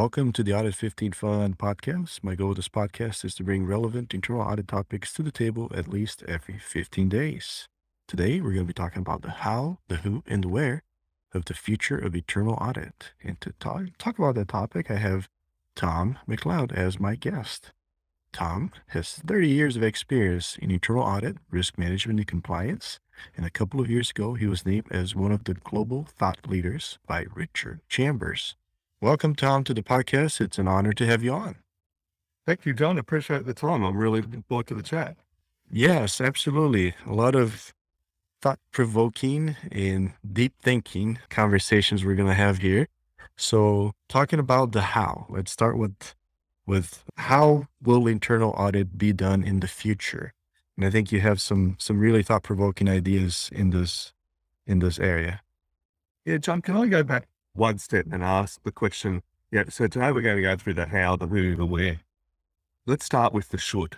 Welcome to the Audit 15 Fun podcast. My goal with this podcast is to bring relevant internal audit topics to the table at least every 15 days. Today, we're going to be talking about the how, the who, and the where of the future of internal audit. And to talk, talk about that topic, I have Tom McLeod as my guest. Tom has 30 years of experience in internal audit, risk management, and compliance. And a couple of years ago, he was named as one of the global thought leaders by Richard Chambers. Welcome, Tom, to the podcast. It's an honor to have you on. Thank you, John. Appreciate the time. I'm really looking forward to the chat. Yes, absolutely. A lot of thought provoking and deep thinking conversations we're going to have here. So, talking about the how, let's start with with how will internal audit be done in the future? And I think you have some some really thought provoking ideas in this in this area. Yeah, John, can I go back one step and ask the question. Yeah, so today we're going to go through the how, the who, the where. Let's start with the should.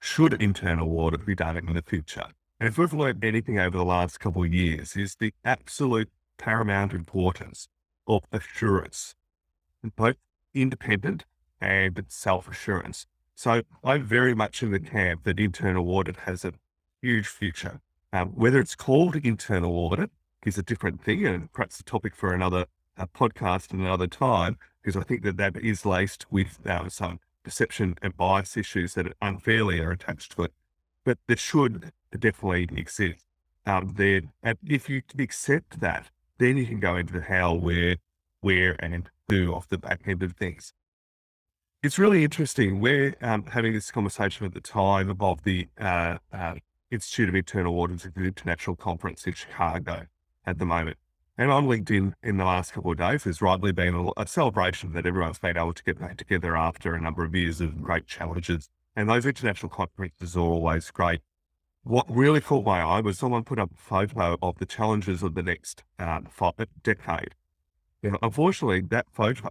Should internal audit be done in the future? And if we've learned anything over the last couple of years, is the absolute paramount importance of assurance, both independent and self assurance. So I'm very much in the camp that internal audit has a huge future. Um, whether it's called internal audit is a different thing, and perhaps a topic for another uh, podcast another time, because I think that that is laced with um, some perception and bias issues that unfairly are attached to it. But there should definitely exist. Um, there, and if you accept that, then you can go into the how, where, where, and who off the back end of things. It's really interesting. We're um, having this conversation at the time about the uh, uh, Institute of Internal Audits at the International Conference in Chicago at the moment. And on LinkedIn in the last couple of days, there's rightly been a, celebration that everyone's been able to get back together after a number of years of great challenges. And those international conferences are always great. What really caught my eye was someone put up a photo of the challenges of the next uh, five, decade. Now, unfortunately, that photo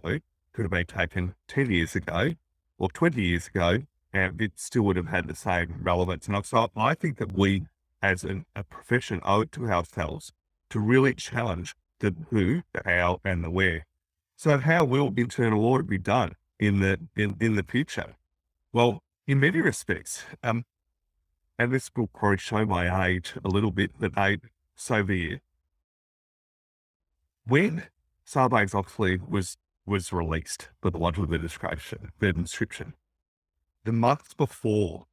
could have been taken 10 years ago or 20 years ago, and it still would have had the same relevance. And so I think that we, as an, a profession, owe it to ourselves to really challenge the who, the how, and the where. So how will internal audit be done in the in, in the future? Well, in many respects, um, and this will probably show my age a little bit, but I severe. When Sarbanes Oxley was was released, for the want of the description, the description, the months before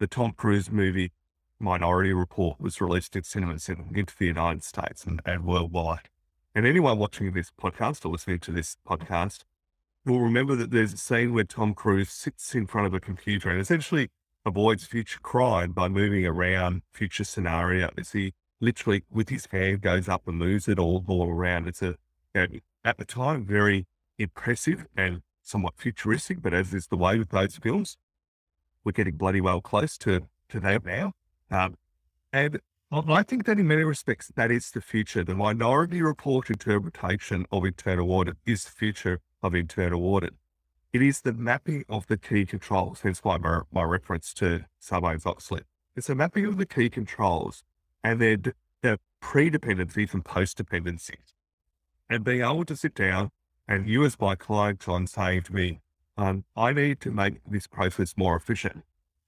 the Tom Cruise movie Minority Report was released in cinemas in, into the United States and, and worldwide. And anyone watching this podcast or listening to this podcast will remember that there's a scene where Tom Cruise sits in front of a computer and essentially avoids future crime by moving around future scenarios. He literally, with his hand, goes up and moves it all, all around. It's a, at the time, very impressive and somewhat futuristic, but as is the way with those films, we're getting bloody well close to, to that now. Um, and I think that in many respects, that is the future. The minority report interpretation of internal audit is the future of internal audit. It is the mapping of the key controls, hence why my, my reference to Sarbanes Oxley. It's a mapping of the key controls and their, their pre-dependencies and post-dependencies. And being able to sit down and you as my client, John, saying to me, um, I need to make this process more efficient.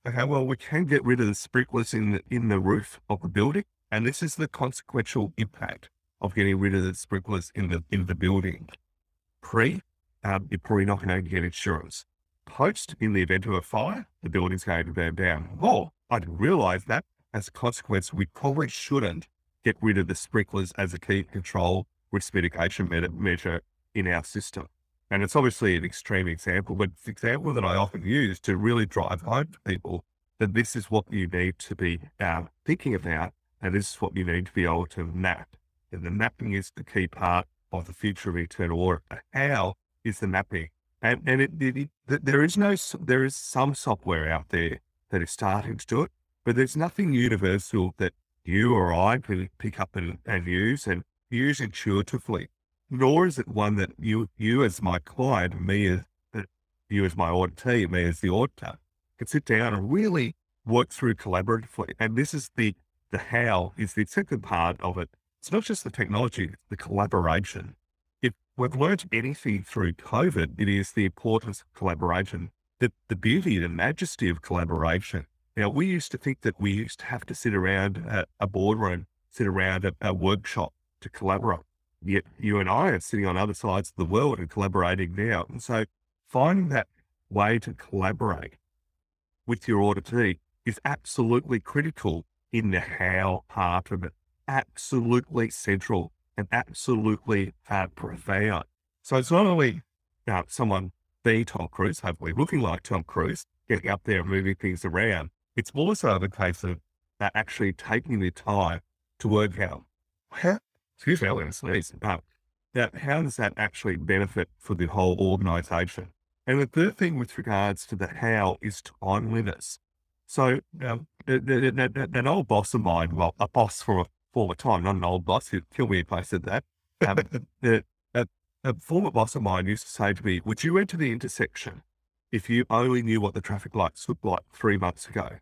Okay, well, we can get rid of the sprinklers in the, in the roof of the building. And this is the consequential impact of getting rid of the sprinklers in the, in the building. Pre, um, you're probably not going to get insurance. Post, in the event of a fire, the building's going to burn down. Oh, I didn't realize that. As a consequence, we probably shouldn't get rid of the sprinklers as a key control risk mitigation measure in our system. And it's obviously an extreme example, but it's an example that I often use to really drive home to people that this is what you need to be uh, thinking about, and this is what you need to be able to map. And the mapping is the key part of the future of internal audit. How is the mapping? And, and it, it, it, there is no, there is some software out there that is starting to do it, but there's nothing universal that you or I can pick up and, and use and use intuitively nor is it one that you, you as my client, me as you as my auditee, me as the auditor, can sit down and really work through collaboratively. And this is the the how is the second part of it. It's not just the technology, it's the collaboration. If we've learned anything through COVID, it is the importance of collaboration, the, the beauty the majesty of collaboration. Now, we used to think that we used to have to sit around a, a boardroom, sit around a, a workshop to collaborate. Yet you and I are sitting on other sides of the world and collaborating now. And so finding that way to collaborate with your auditee is absolutely critical in the how part of it. Absolutely central and absolutely uh, profound. So it's not only uh, someone be Tom Cruise, hopefully looking like Tom Cruise, getting up there and moving things around. It's also the case of uh, actually taking the time to work out how, excuse me, I'm going to sneeze, that how does that actually benefit for the whole organization? And the third thing with regards to the how is timeliness. So um, that, old boss of mine, well, a boss for a former time, not an old boss, he'd kill me if I said that. Um, the, a, a former boss of mine used to say to me, would you enter the intersection if you only knew what the traffic lights looked like three months ago?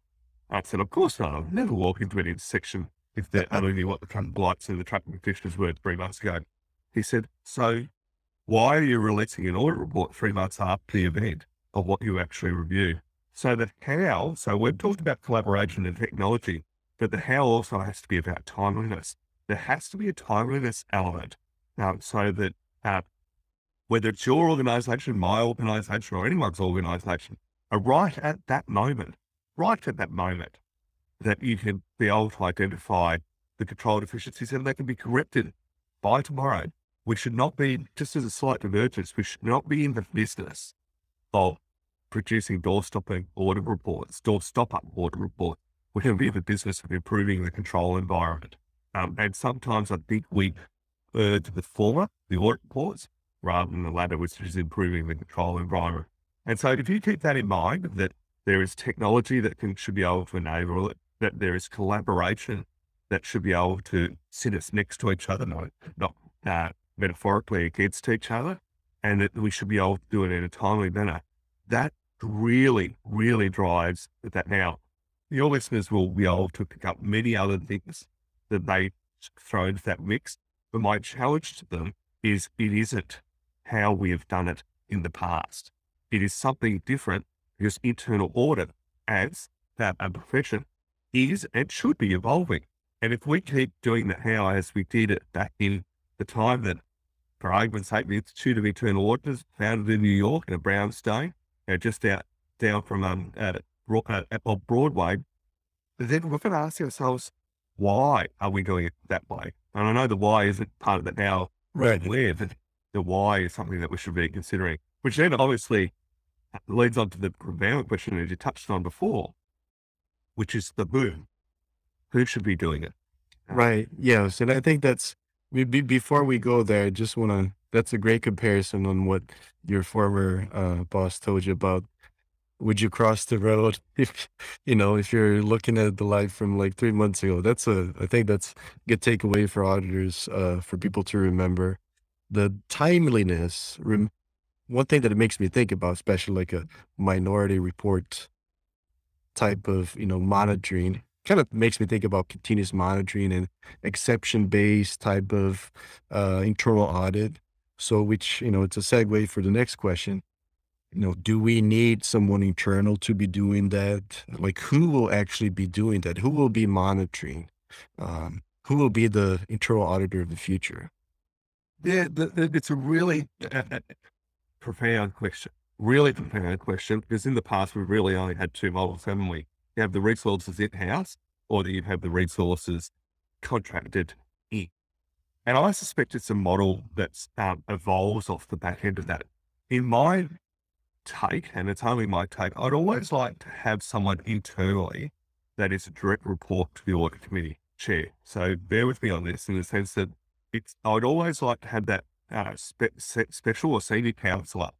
I said, of course not. I'd never walk into an intersection if they only knew what the traffic lights and the traffic conditions were three months ago. He said, so why are you releasing an audit report three months after the event of what you actually review? So the how, so we've talked about collaboration and technology, but the how also has to be about timeliness. There has to be a timeliness element um, so that uh, whether it's your organization, my organization, or anyone's organization, are right at that moment, right at that moment, that you can be able to identify the control deficiencies and they can be corrected by tomorrow. We should not be, just as a slight divergence, we should not be in the business of producing door stopping audit reports, door stop up audit reports. Going to be in the business of improving the control environment. Um, and sometimes I think we err to the former, the audit reports, rather than the latter, which is improving the control environment. And so if you keep that in mind, that there is technology that can, should be able to enable it, that there is collaboration that should be able to sit us next to each other, not, not uh, metaphorically against each other, and that we should be able to do it in a timely manner. That really, really drives that. Now, your listeners will be able to pick up many other things that they throw into that mix. But my challenge to them is it isn't how we have done it in the past. It is something different because internal audit as that a profession is and should be evolving. And if we keep doing the how as we did it back in the time that, for argument's sake, the Institute of Internal Auditors, founded in New York in a brownstone, you know, just out down from um, at, at, at Broadway, then we've got to ask ourselves, why are we doing it that way? And I know the why isn't part of the now right. where, but the why is something that we should be considering, which then obviously leads on to the prevalent question that you touched on before, which is the boom. Who should be doing it? Right. Yes. And I think that's, we, before we go there, I just want to, that's a great comparison on what your former uh, boss told you about. Would you cross the road if, you know, if you're looking at the life from like three months ago? That's a, I think that's a good takeaway for auditors, uh, for people to remember. The timeliness, rem- one thing that it makes me think about, especially like a minority report type of, you know, monitoring, kind of makes me think about continuous monitoring and exception based type of uh, internal audit. So, which, you know, it's a segue for the next question. You know, do we need someone internal to be doing that? Like, who will actually be doing that? Who will be monitoring? Um, who will be the internal auditor of the future? Yeah, the, the, it's a really uh, profound question. Really profound question because in the past we've really only had two models, haven't we? You have the resources in house, or do you have the resources contracted in? And I suspect it's a model that um, evolves off the back end of that. In my take, and it's only my take, I'd always like to have someone internally that is a direct report to the audit committee chair. So bear with me on this in the sense that it's, I'd always like to have that uh, spe- special or senior counsellor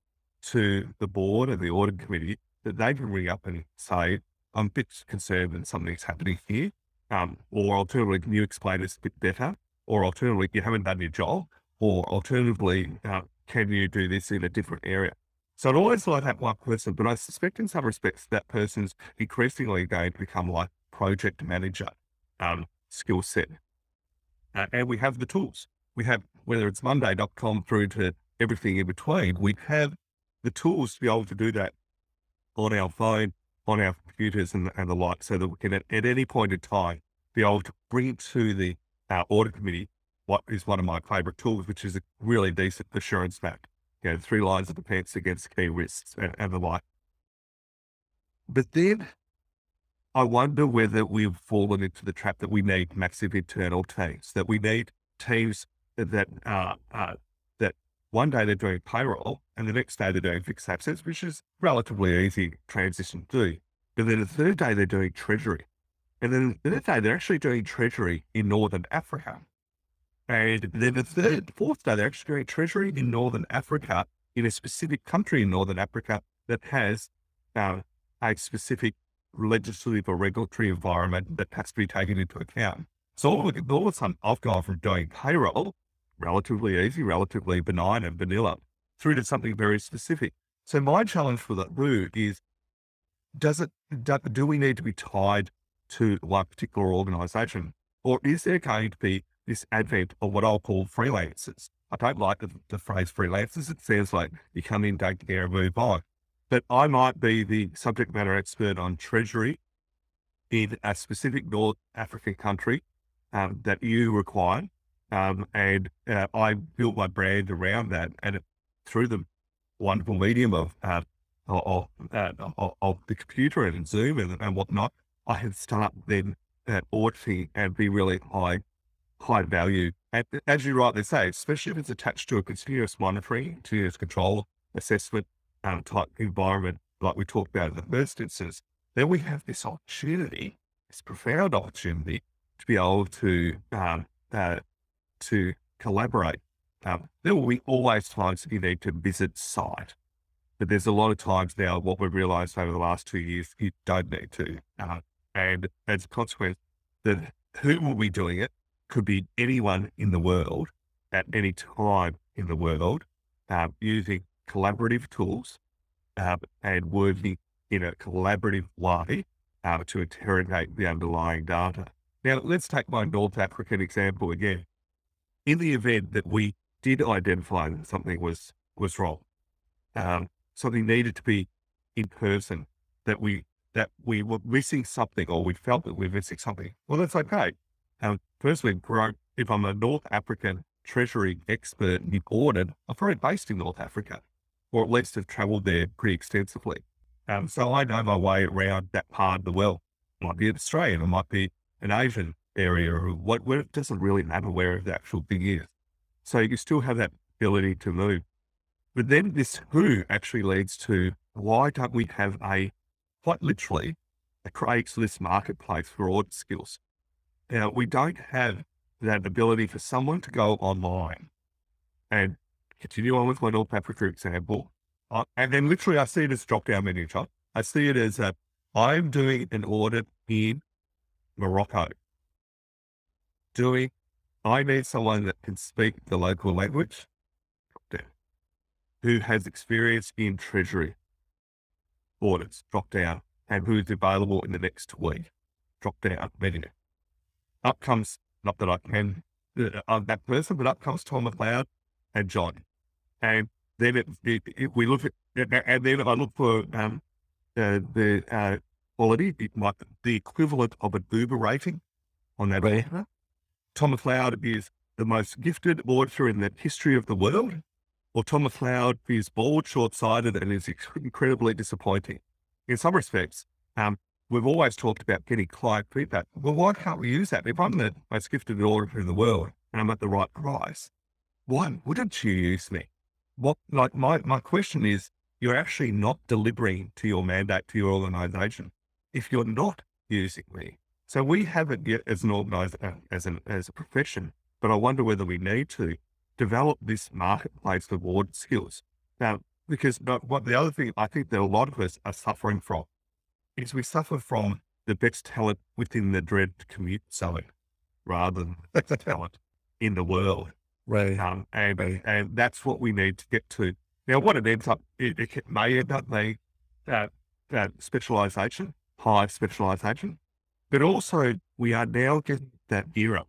to the board and the audit committee that they can ring up and say, I'm a bit concerned that something's happening here. Um, or alternatively, can you explain this a bit better? Or alternatively, you haven't done your job. Or alternatively, uh, can you do this in a different area? So I'd always like that one person, but I suspect in some respects that person's increasingly going to become like project manager um, skill set. Uh, and we have the tools we have, whether it's monday.com through to everything in between. We have the tools to be able to do that on our phone, on our computers and, and the like, so that we can at, at any point in time be able to bring to the our audit committee what is one of my favorite tools, which is a really decent assurance map. You know, three lines of defense against key risks and, and the like. But then I wonder whether we've fallen into the trap that we need massive internal teams, that we need teams that uh, uh, one day they're doing payroll and the next day they're doing fixed assets, which is relatively easy transition to do. But then the third day they're doing treasury. And then the third day they're actually doing treasury in Northern Africa. And then the third, fourth day, they're actually doing treasury in Northern Africa, in a specific country in Northern Africa that has uh, a specific legislative or regulatory environment that has to be taken into account. So all, all of a sudden, I've gone from doing payroll, relatively easy, relatively benign and vanilla, through to something very specific. So my challenge for that route is, does it, do, we need to be tied to one particular organization? Or is there going to be this advent of what I'll call freelancers. I don't like the, the phrase freelancers. It sounds like you come in, take care, and move on. But I might be the subject matter expert on treasury in a specific North African country um, that you require. Um, and uh, I built my brand around that and through the wonderful medium of, uh, of, uh, of, the computer and Zoom and, and whatnot, I have start then uh, auditing and be really high high value. And as you rightly say, especially if it's attached to a continuous monitoring, continuous control assessment um, type environment, like we talked about in the first instance, then we have this opportunity, this profound opportunity to be able to, um, uh, to collaborate. Um, there will be always times you need to visit site, but there's a lot of times now, what we've realized over the last two years, you don't need to. Uh, and as a consequence, that who will be doing it? could be anyone in the world at any time in the world um, using collaborative tools um, and working in a collaborative way uh, to interrogate the underlying data. Now, let's take my North African example again. In the event that we did identify that something was was wrong, um, something needed to be in person, that we that we were missing something or we felt that we we're missing something, well, that's okay. Um, firstly, if I'm a North African treasury expert in audit, I'm probably based in North Africa, or at least have traveled there pretty extensively. Um, so I know my way around that part of the world. It might be an Australian, it might be an Asian area, or what, where it doesn't really matter where the actual thing is. So you still have that ability to move. But then this who actually leads to why don't we have a, quite literally, a Craigslist marketplace for audit skills? Now, we don't have that ability for someone to go online and continue on with my North Africa example. Uh, and then literally I see it as drop down menu chart. I see it as that I'm doing an audit in Morocco. Doing, I need someone that can speak the local language, who has experience in treasury audits, drop down, and who's available in the next week, drop down menu up comes, not that I can, uh, uh, that person, but up comes Tom McLeod and John. And then it, it, it, we look at, and then I look for um, uh, the uh, quality, it might the equivalent of an Uber rating on that right. Tom McLeod is the most gifted auditor in the history of the world, or Tom McLeod is bored, short sighted, and is incredibly disappointing. In some respects, um, we've always talked about getting client feedback. Well, why can't we use that? If I'm the most gifted auditor in the world and I'm at the right price, why wouldn't you use me? What, like my, my question is, you're actually not delivering to your mandate, to your organization, if you're not using me. So we haven't yet as an organization, as an, as a profession, but I wonder whether we need to develop this marketplace of audit skills. Now, because what the other thing I think that a lot of us are suffering from is we suffer from the best talent within the dread commute zone rather than the talent in the world. Right. Um, and, right. and that's what we need to get to. Now, what it ends up, it, it may end up being that, that specialization, high specialization, but also we are now getting that era.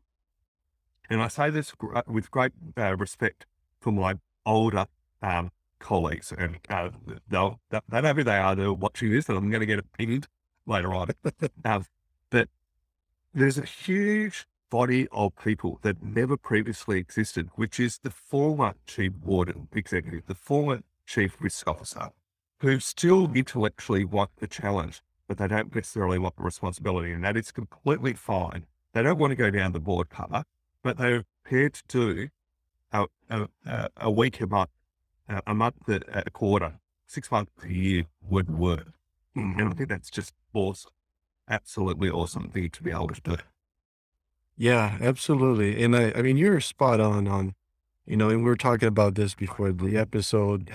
And I say this with great uh, respect for my older um, colleagues, and uh, they'll they know who they are. They're watching this, and I'm going to get opinions later on. um, but there's a huge body of people that never previously existed, which is the former chief audit executive, the former chief risk officer, who still intellectually want the challenge, but they don't necessarily want the responsibility. And that is completely fine. They don't want to go down the board path, but they're prepared to do a, a, a week, a month, a month, a quarter, six months a year would work. Mm, and I think that's just awesome. Absolutely awesome thing to be able to do. Yeah, absolutely. And I, I mean, you're spot on on, you know, and we were talking about this before the episode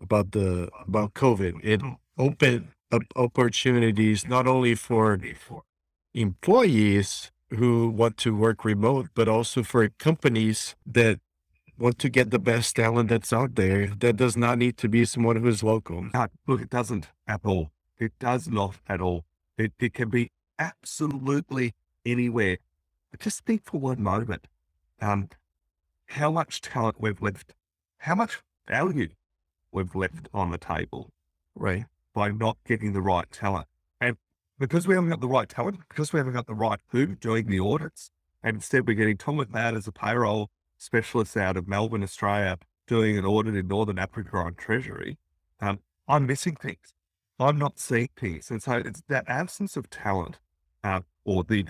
about the about COVID. It opened opportunities not only for employees who want to work remote, but also for companies that want to get the best talent that's out there. That does not need to be someone who is local. Look, it doesn't at all. It does not at all. It, it can be absolutely anywhere. Just think for one moment um, how much talent we've left, how much value we've left on the table, right? By not getting the right talent. And because we haven't got the right talent, because we haven't got the right who doing the audits, and instead we're getting Tom McMahon as a payroll specialist out of Melbourne, Australia, doing an audit in Northern Africa on Treasury, um, I'm missing things. I'm not seeing things. And so it's that absence of talent uh, or the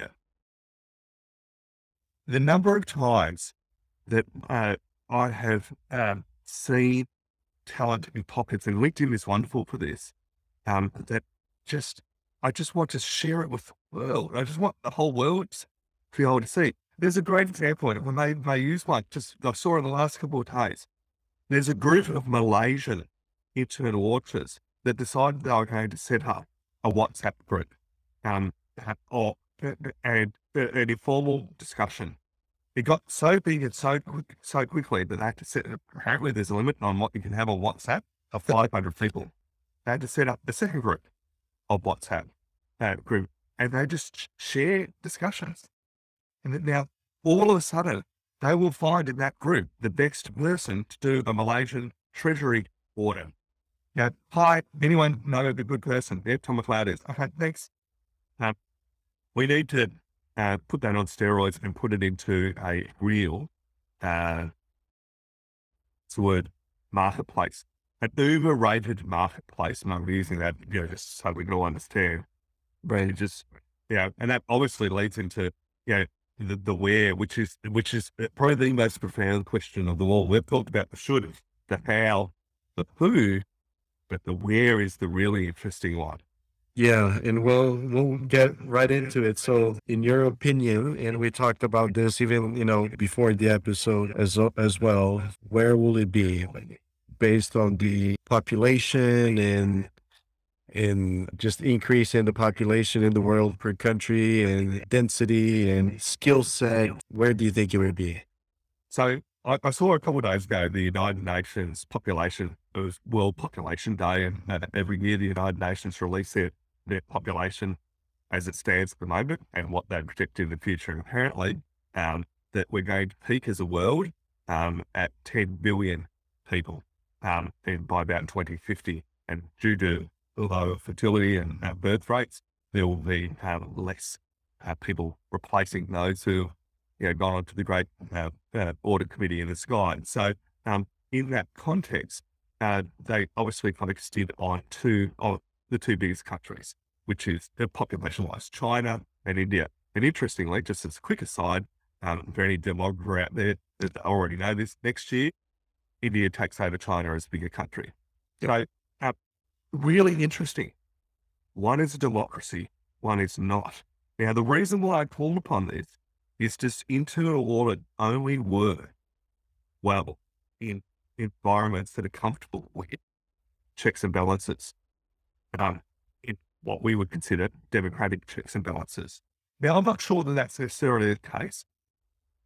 the number of times that uh, I have um, seen talent in pockets, and LinkedIn is wonderful for this, um, that just, I just want to share it with the world. I just want the whole world to be able to see. There's a great example, and when they, they use one, just I saw in the last couple of days, there's a group of Malaysian internal auditors that decided they were going to set up a WhatsApp group um, or, and an informal discussion it got so big and so quick, so quickly that they had to set. Apparently, there's a limit on what you can have on WhatsApp of 500 people. They had to set up the second group of WhatsApp uh, group, and they just share discussions. And now, all of a sudden, they will find in that group the best person to do a Malaysian treasury audit. Yeah, hi, anyone know the good person? Yeah, Tom McLeod is. Okay, thanks. Um, we need to uh, put that on steroids and put it into a real, uh, it's word, marketplace, an uber rated marketplace. And I'm using that, you know, just so we can all understand. Right. It just, yeah. And that obviously leads into, you know, the, the where, which is, which is uh, probably the most profound question of the all. We've talked about the should, the how, the who, but the where is the really interesting one. Yeah, and we'll we'll get right into it. So, in your opinion, and we talked about this even you know before the episode as as well. Where will it be based on the population and and just increase in the population in the world per country and density and skill set? Where do you think it would be? So I, I saw a couple of days ago the United Nations population, it was World Population Day, and uh, every year the United Nations release their, their population as it stands at the moment and what they predict in the future. And apparently, um, that we're going to peak as a world um, at 10 billion people um, and by about 2050. And due to lower fertility and uh, birth rates, there will be uh, less uh, people replacing those who you know, gone on to the great uh, uh, audit committee in the sky. So, um, in that context, uh, they obviously focused in on two of the two biggest countries, which is uh, population-wise, China and India. And interestingly, just as a quick aside, um, for any demographer out there that already know this, next year, India takes over China as a bigger country. So, uh, really interesting. One is a democracy, one is not. Now, the reason why I called upon this is just internal audit only work well in environments that are comfortable with checks and balances, um, in what we would consider democratic checks and balances. Now, I'm not sure that that's necessarily the case,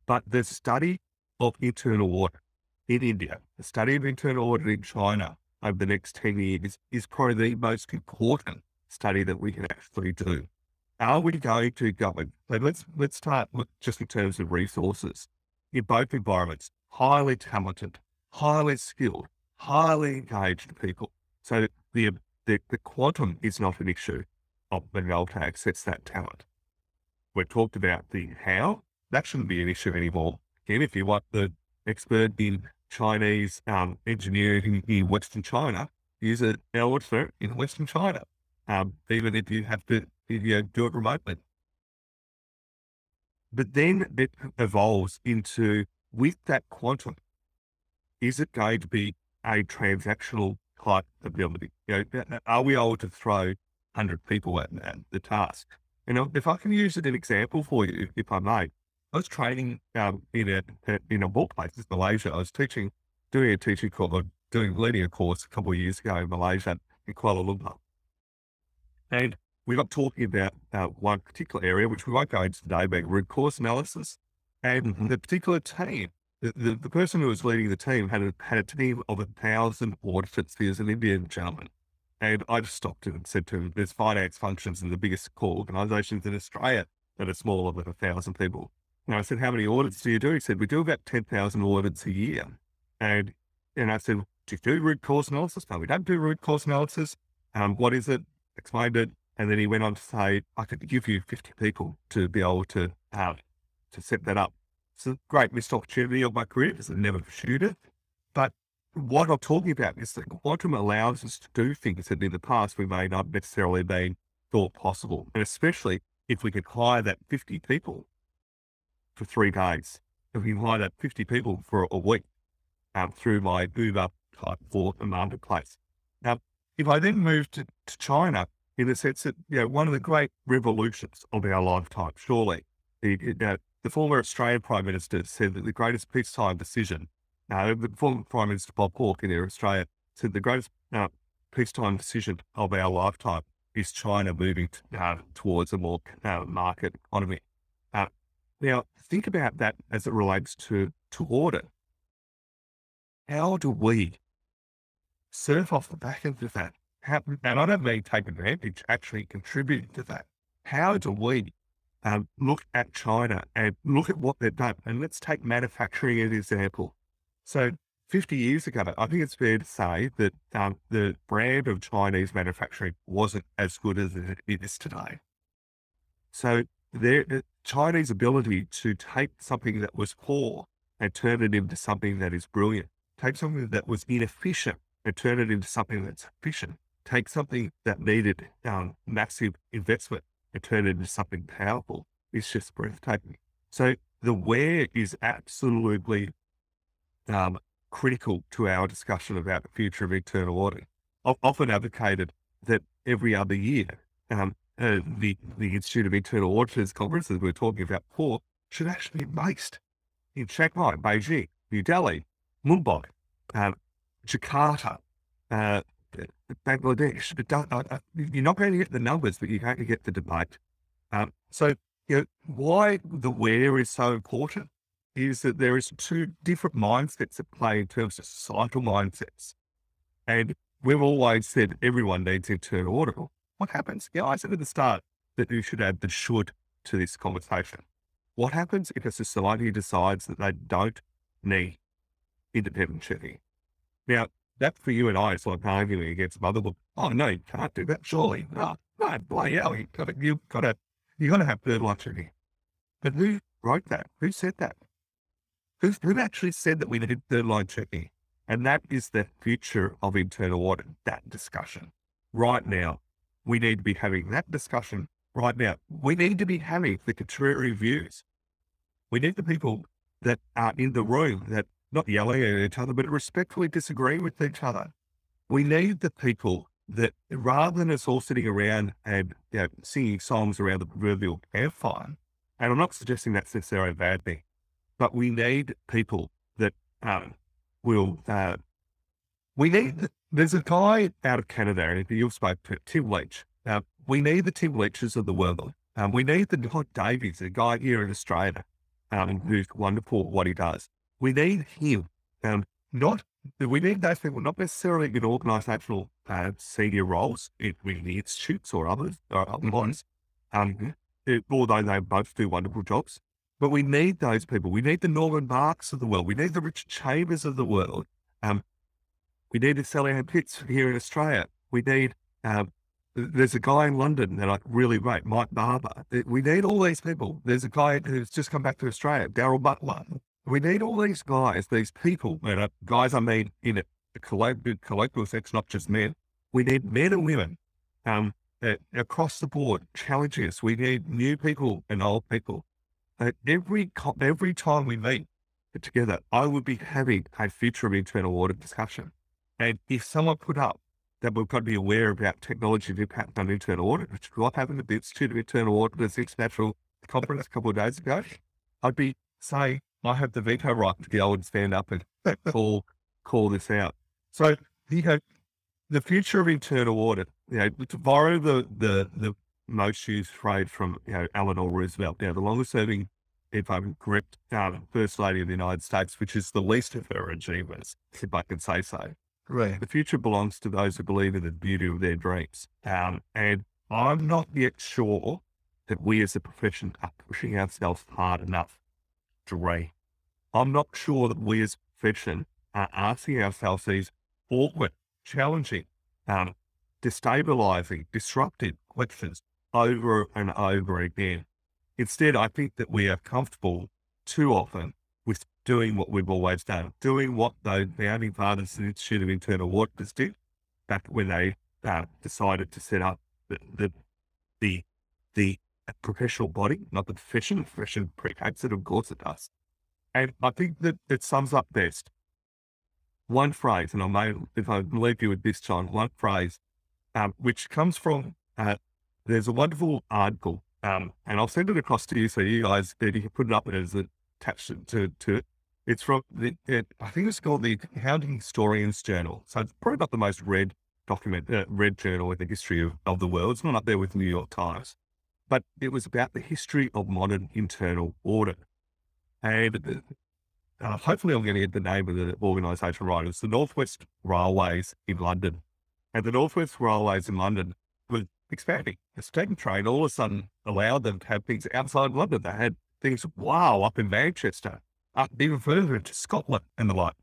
but the study of internal audit in India, the study of internal audit in China over the next 10 years is probably the most important study that we can actually do are we going to govern? So let's let's start with just in terms of resources. In both environments, highly talented, highly skilled, highly engaged people. So the, the, the quantum is not an issue of being able to access that talent. We've talked about the how. That shouldn't be an issue anymore. Again, if you want the expert in Chinese um, engineering in Western China, use an expert in Western China, um, even if you have to you know, do it remotely. But then it evolves into with that quantum, is it going to be a transactional type ability? You know, are we able to throw 100 people at, at the task? You know, if I can use it an example for you, if I may, I was training um, in a in a workplace in Malaysia. I was teaching, doing a teaching course, doing leading a course a couple of years ago in Malaysia in Kuala Lumpur, and we got talking about uh, one particular area, which we won't go into today, being root cause analysis. And mm-hmm. the particular team, the, the, the, person who was leading the team had a, had a team of a thousand auditors. He was an Indian gentleman. And I just stopped him and said to him, there's finance functions in the biggest core organizations in Australia that are smaller than a thousand people. And I said, how many audits do you do? He said, we do about 10,000 audits a year. And, and I said, do you do root cause analysis? No, we don't do root cause analysis. Um, what is it? Explained it. And then he went on to say, I could give you 50 people to be able to, uh, to set that up. It's a great missed opportunity of my career because I never pursued it. But what I'm talking about is that quantum allows us to do things that in the past we may not necessarily been thought possible. And especially if we could hire that 50 people for three days, if we hire that 50 people for a week um, through my Uber type for the marketplace. Now, if I then move to, to China, in the sense that, you know, one of the great revolutions of our lifetime, surely, the, uh, the former Australian Prime Minister said that the greatest peacetime decision, uh, the former Prime Minister Bob Hawke in Australia said the greatest uh, peacetime decision of our lifetime is China moving to, uh, towards a more uh, market economy. Now, think about that as it relates to, to. How do we surf off the back of that how, and I don't mean take advantage, actually contribute to that. How do we um, look at China and look at what they've done? And let's take manufacturing as an example. So 50 years ago, I think it's fair to say that um, the brand of Chinese manufacturing wasn't as good as it is today. So the Chinese ability to take something that was poor and turn it into something that is brilliant, take something that was inefficient and turn it into something that's efficient, take something that needed um, massive investment and turn it into something powerful is just breathtaking. So the where is absolutely um, critical to our discussion about the future of internal audit. I've often advocated that every other year, um, uh, the, the Institute of Internal Auditors conference that we are talking about before should actually be based in Shanghai, Beijing, New Delhi, Mumbai, um, Jakarta, uh, Bangladesh. You're not going to get the numbers, but you're going to get the debate. Um, so, you know, why the where is so important is that there is two different mindsets at play in terms of societal mindsets. And we've always said everyone needs internal audit. What happens? Yeah, I said at the start that you should add the should to this conversation. What happens if a society decides that they don't need independent checking? Now, that for you and I is like arguing against motherhood. Oh no, you can't do that. Surely, no, no, bloody hell, you got to, you got to, you got to have third line checking. But who wrote that? Who said that? Who, who actually said that we need third line checking? And that is the future of internal audit. That discussion right now. We need to be having that discussion right now. We need to be having the contrary views. We need the people that are in the room that not yelling at each other, but respectfully disagree with each other. We need the people that rather than us all sitting around and you know, singing songs around the proverbial campfire, and I'm not suggesting that's necessarily a bad thing, but we need people that um, will, uh, we need, there's a guy out of Canada, and you've spoken to Tim Leech. Uh, we need the Tim Leeches of the world. Um, we need the Todd Davies, a guy here in Australia, um, who's wonderful at what he does. We need him. Um, not we need those people, not necessarily in organisational uh, senior roles in, in the institutes or others or other ones, um, it, although they both do wonderful jobs. But we need those people. We need the Norman Marks of the world. We need the Richard Chambers of the world Um, we need to sell our pits here in Australia. We need, um, there's a guy in London that I really rate, Mike Barber. We need all these people. There's a guy who's just come back to Australia, Daryl Butler. We need all these guys, these people, you know, guys I mean in a, collective, collective sense, not just men. We need men and women um, uh, across the board challenging us. We need new people and old people. Uh, every every time we meet together, I would be having a future of internal audit discussion. And if someone put up that we've got to be aware about technology's impact on internal audit, which is what happened at the Institute of Internal Auditors International Conference a couple of days ago, I'd be saying I have the veto right to be able to stand up and call call this out. So you know, the future of internal audit, you know, to borrow the the the most used phrase from you know Eleanor Roosevelt, you know, the longest serving, if I'm correct, um, First Lady of the United States, which is the least of her achievements, if I can say so. Right. The future belongs to those who believe in the beauty of their dreams. Um, and I'm not yet sure that we as a profession are pushing ourselves hard enough to dream. I'm not sure that we as a profession are asking ourselves these awkward, challenging, um, destabilizing, disruptive questions over and over again. Instead, I think that we are comfortable too often doing what we've always done, doing what the founding fathers the Institute of Internal Auditors did back when they uh, decided to set up the, the, the, the professional body, not the profession. The profession predates it, of course it does. And I think that it sums up best one phrase, and I may, if I leave you with this, John, one phrase, um, which comes from, uh, there's a wonderful article, um, and I'll send it across to you so you guys, you can put it up as attached to, to it. It's from the, it, I think it's called the Accounting Historians Journal. So it's probably not the most read document, uh, read journal in the history of, of the world. It's not up there with New York Times, but it was about the history of modern internal audit. And uh, hopefully I'm going to get the name of the organisation right. It's the Northwest Railways in London. And the Northwest Railways in London was expanding. The steam train all of a sudden allowed them to have things outside London. They had things, wow, up in Manchester up even further into Scotland and the like.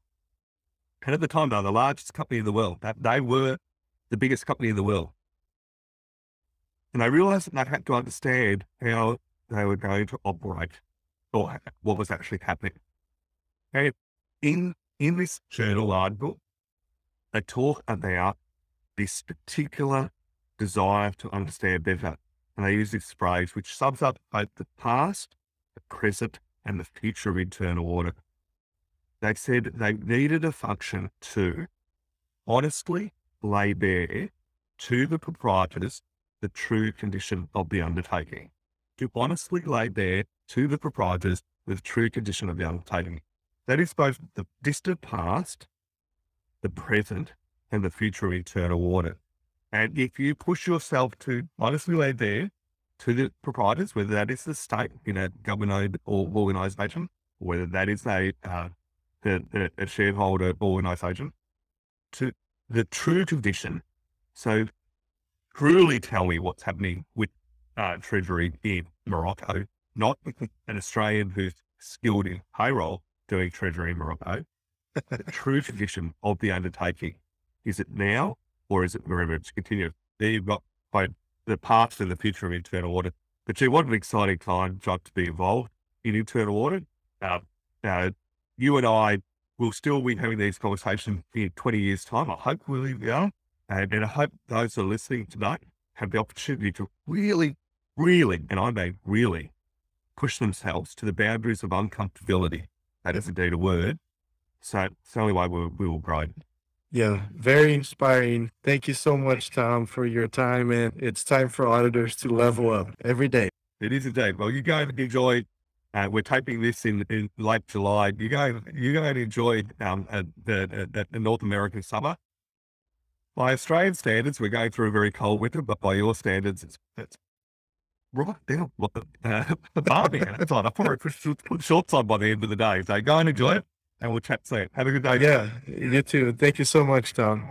And at the time, they were the largest company in the world. That they were the biggest company in the world. And I realized that they had to understand how they were going to operate or what was actually happening. And in, in this journal article, they talk about this particular desire to understand better. And they use this phrase, which sums up both the past, the present, and the future of internal audit. They said they needed a function to honestly lay bare to the proprietors the true condition of the undertaking. To honestly lay bare to the proprietors the true condition of the undertaking. That is both the distant past, the present, and the future of internal audit. And if you push yourself to honestly lay bare to the proprietors, whether that is the state in a government or organisation, whether that is a, uh, a, a shareholder organisation, to the true condition. So, truly tell me what's happening with uh, Treasury in Morocco, not an Australian who's skilled in payroll doing Treasury in Morocco. the true condition of the undertaking. Is it now or is it forever to continue? There you've got both the past and the future of internal audit. But gee, what an exciting time, John, to be involved in internal audit. Uh, uh, you and I will still be having these conversations in 20 years' time. I hope we'll be able, and, and I hope those who are listening tonight have the opportunity to really, really, and I mean really, push themselves to the boundaries of uncomfortability. That is indeed a word. So it's the only way we, we will grow. Yeah, very inspiring. Thank you so much, Tom, for your time. And it's time for auditors to level up every day. It is a day. Well, you guys enjoy. Uh, we're taping this in, in late July. You go, you go and enjoy um, uh, the, uh, the North American summer. By Australian standards, we're going through a very cold winter, but by your standards, it's, it's right down uh, the barbie outside. I probably put shorts on by the end of the day. So go and enjoy it and we'll chat soon. Have a good day. Yeah, you too. Thank you so much, Tom.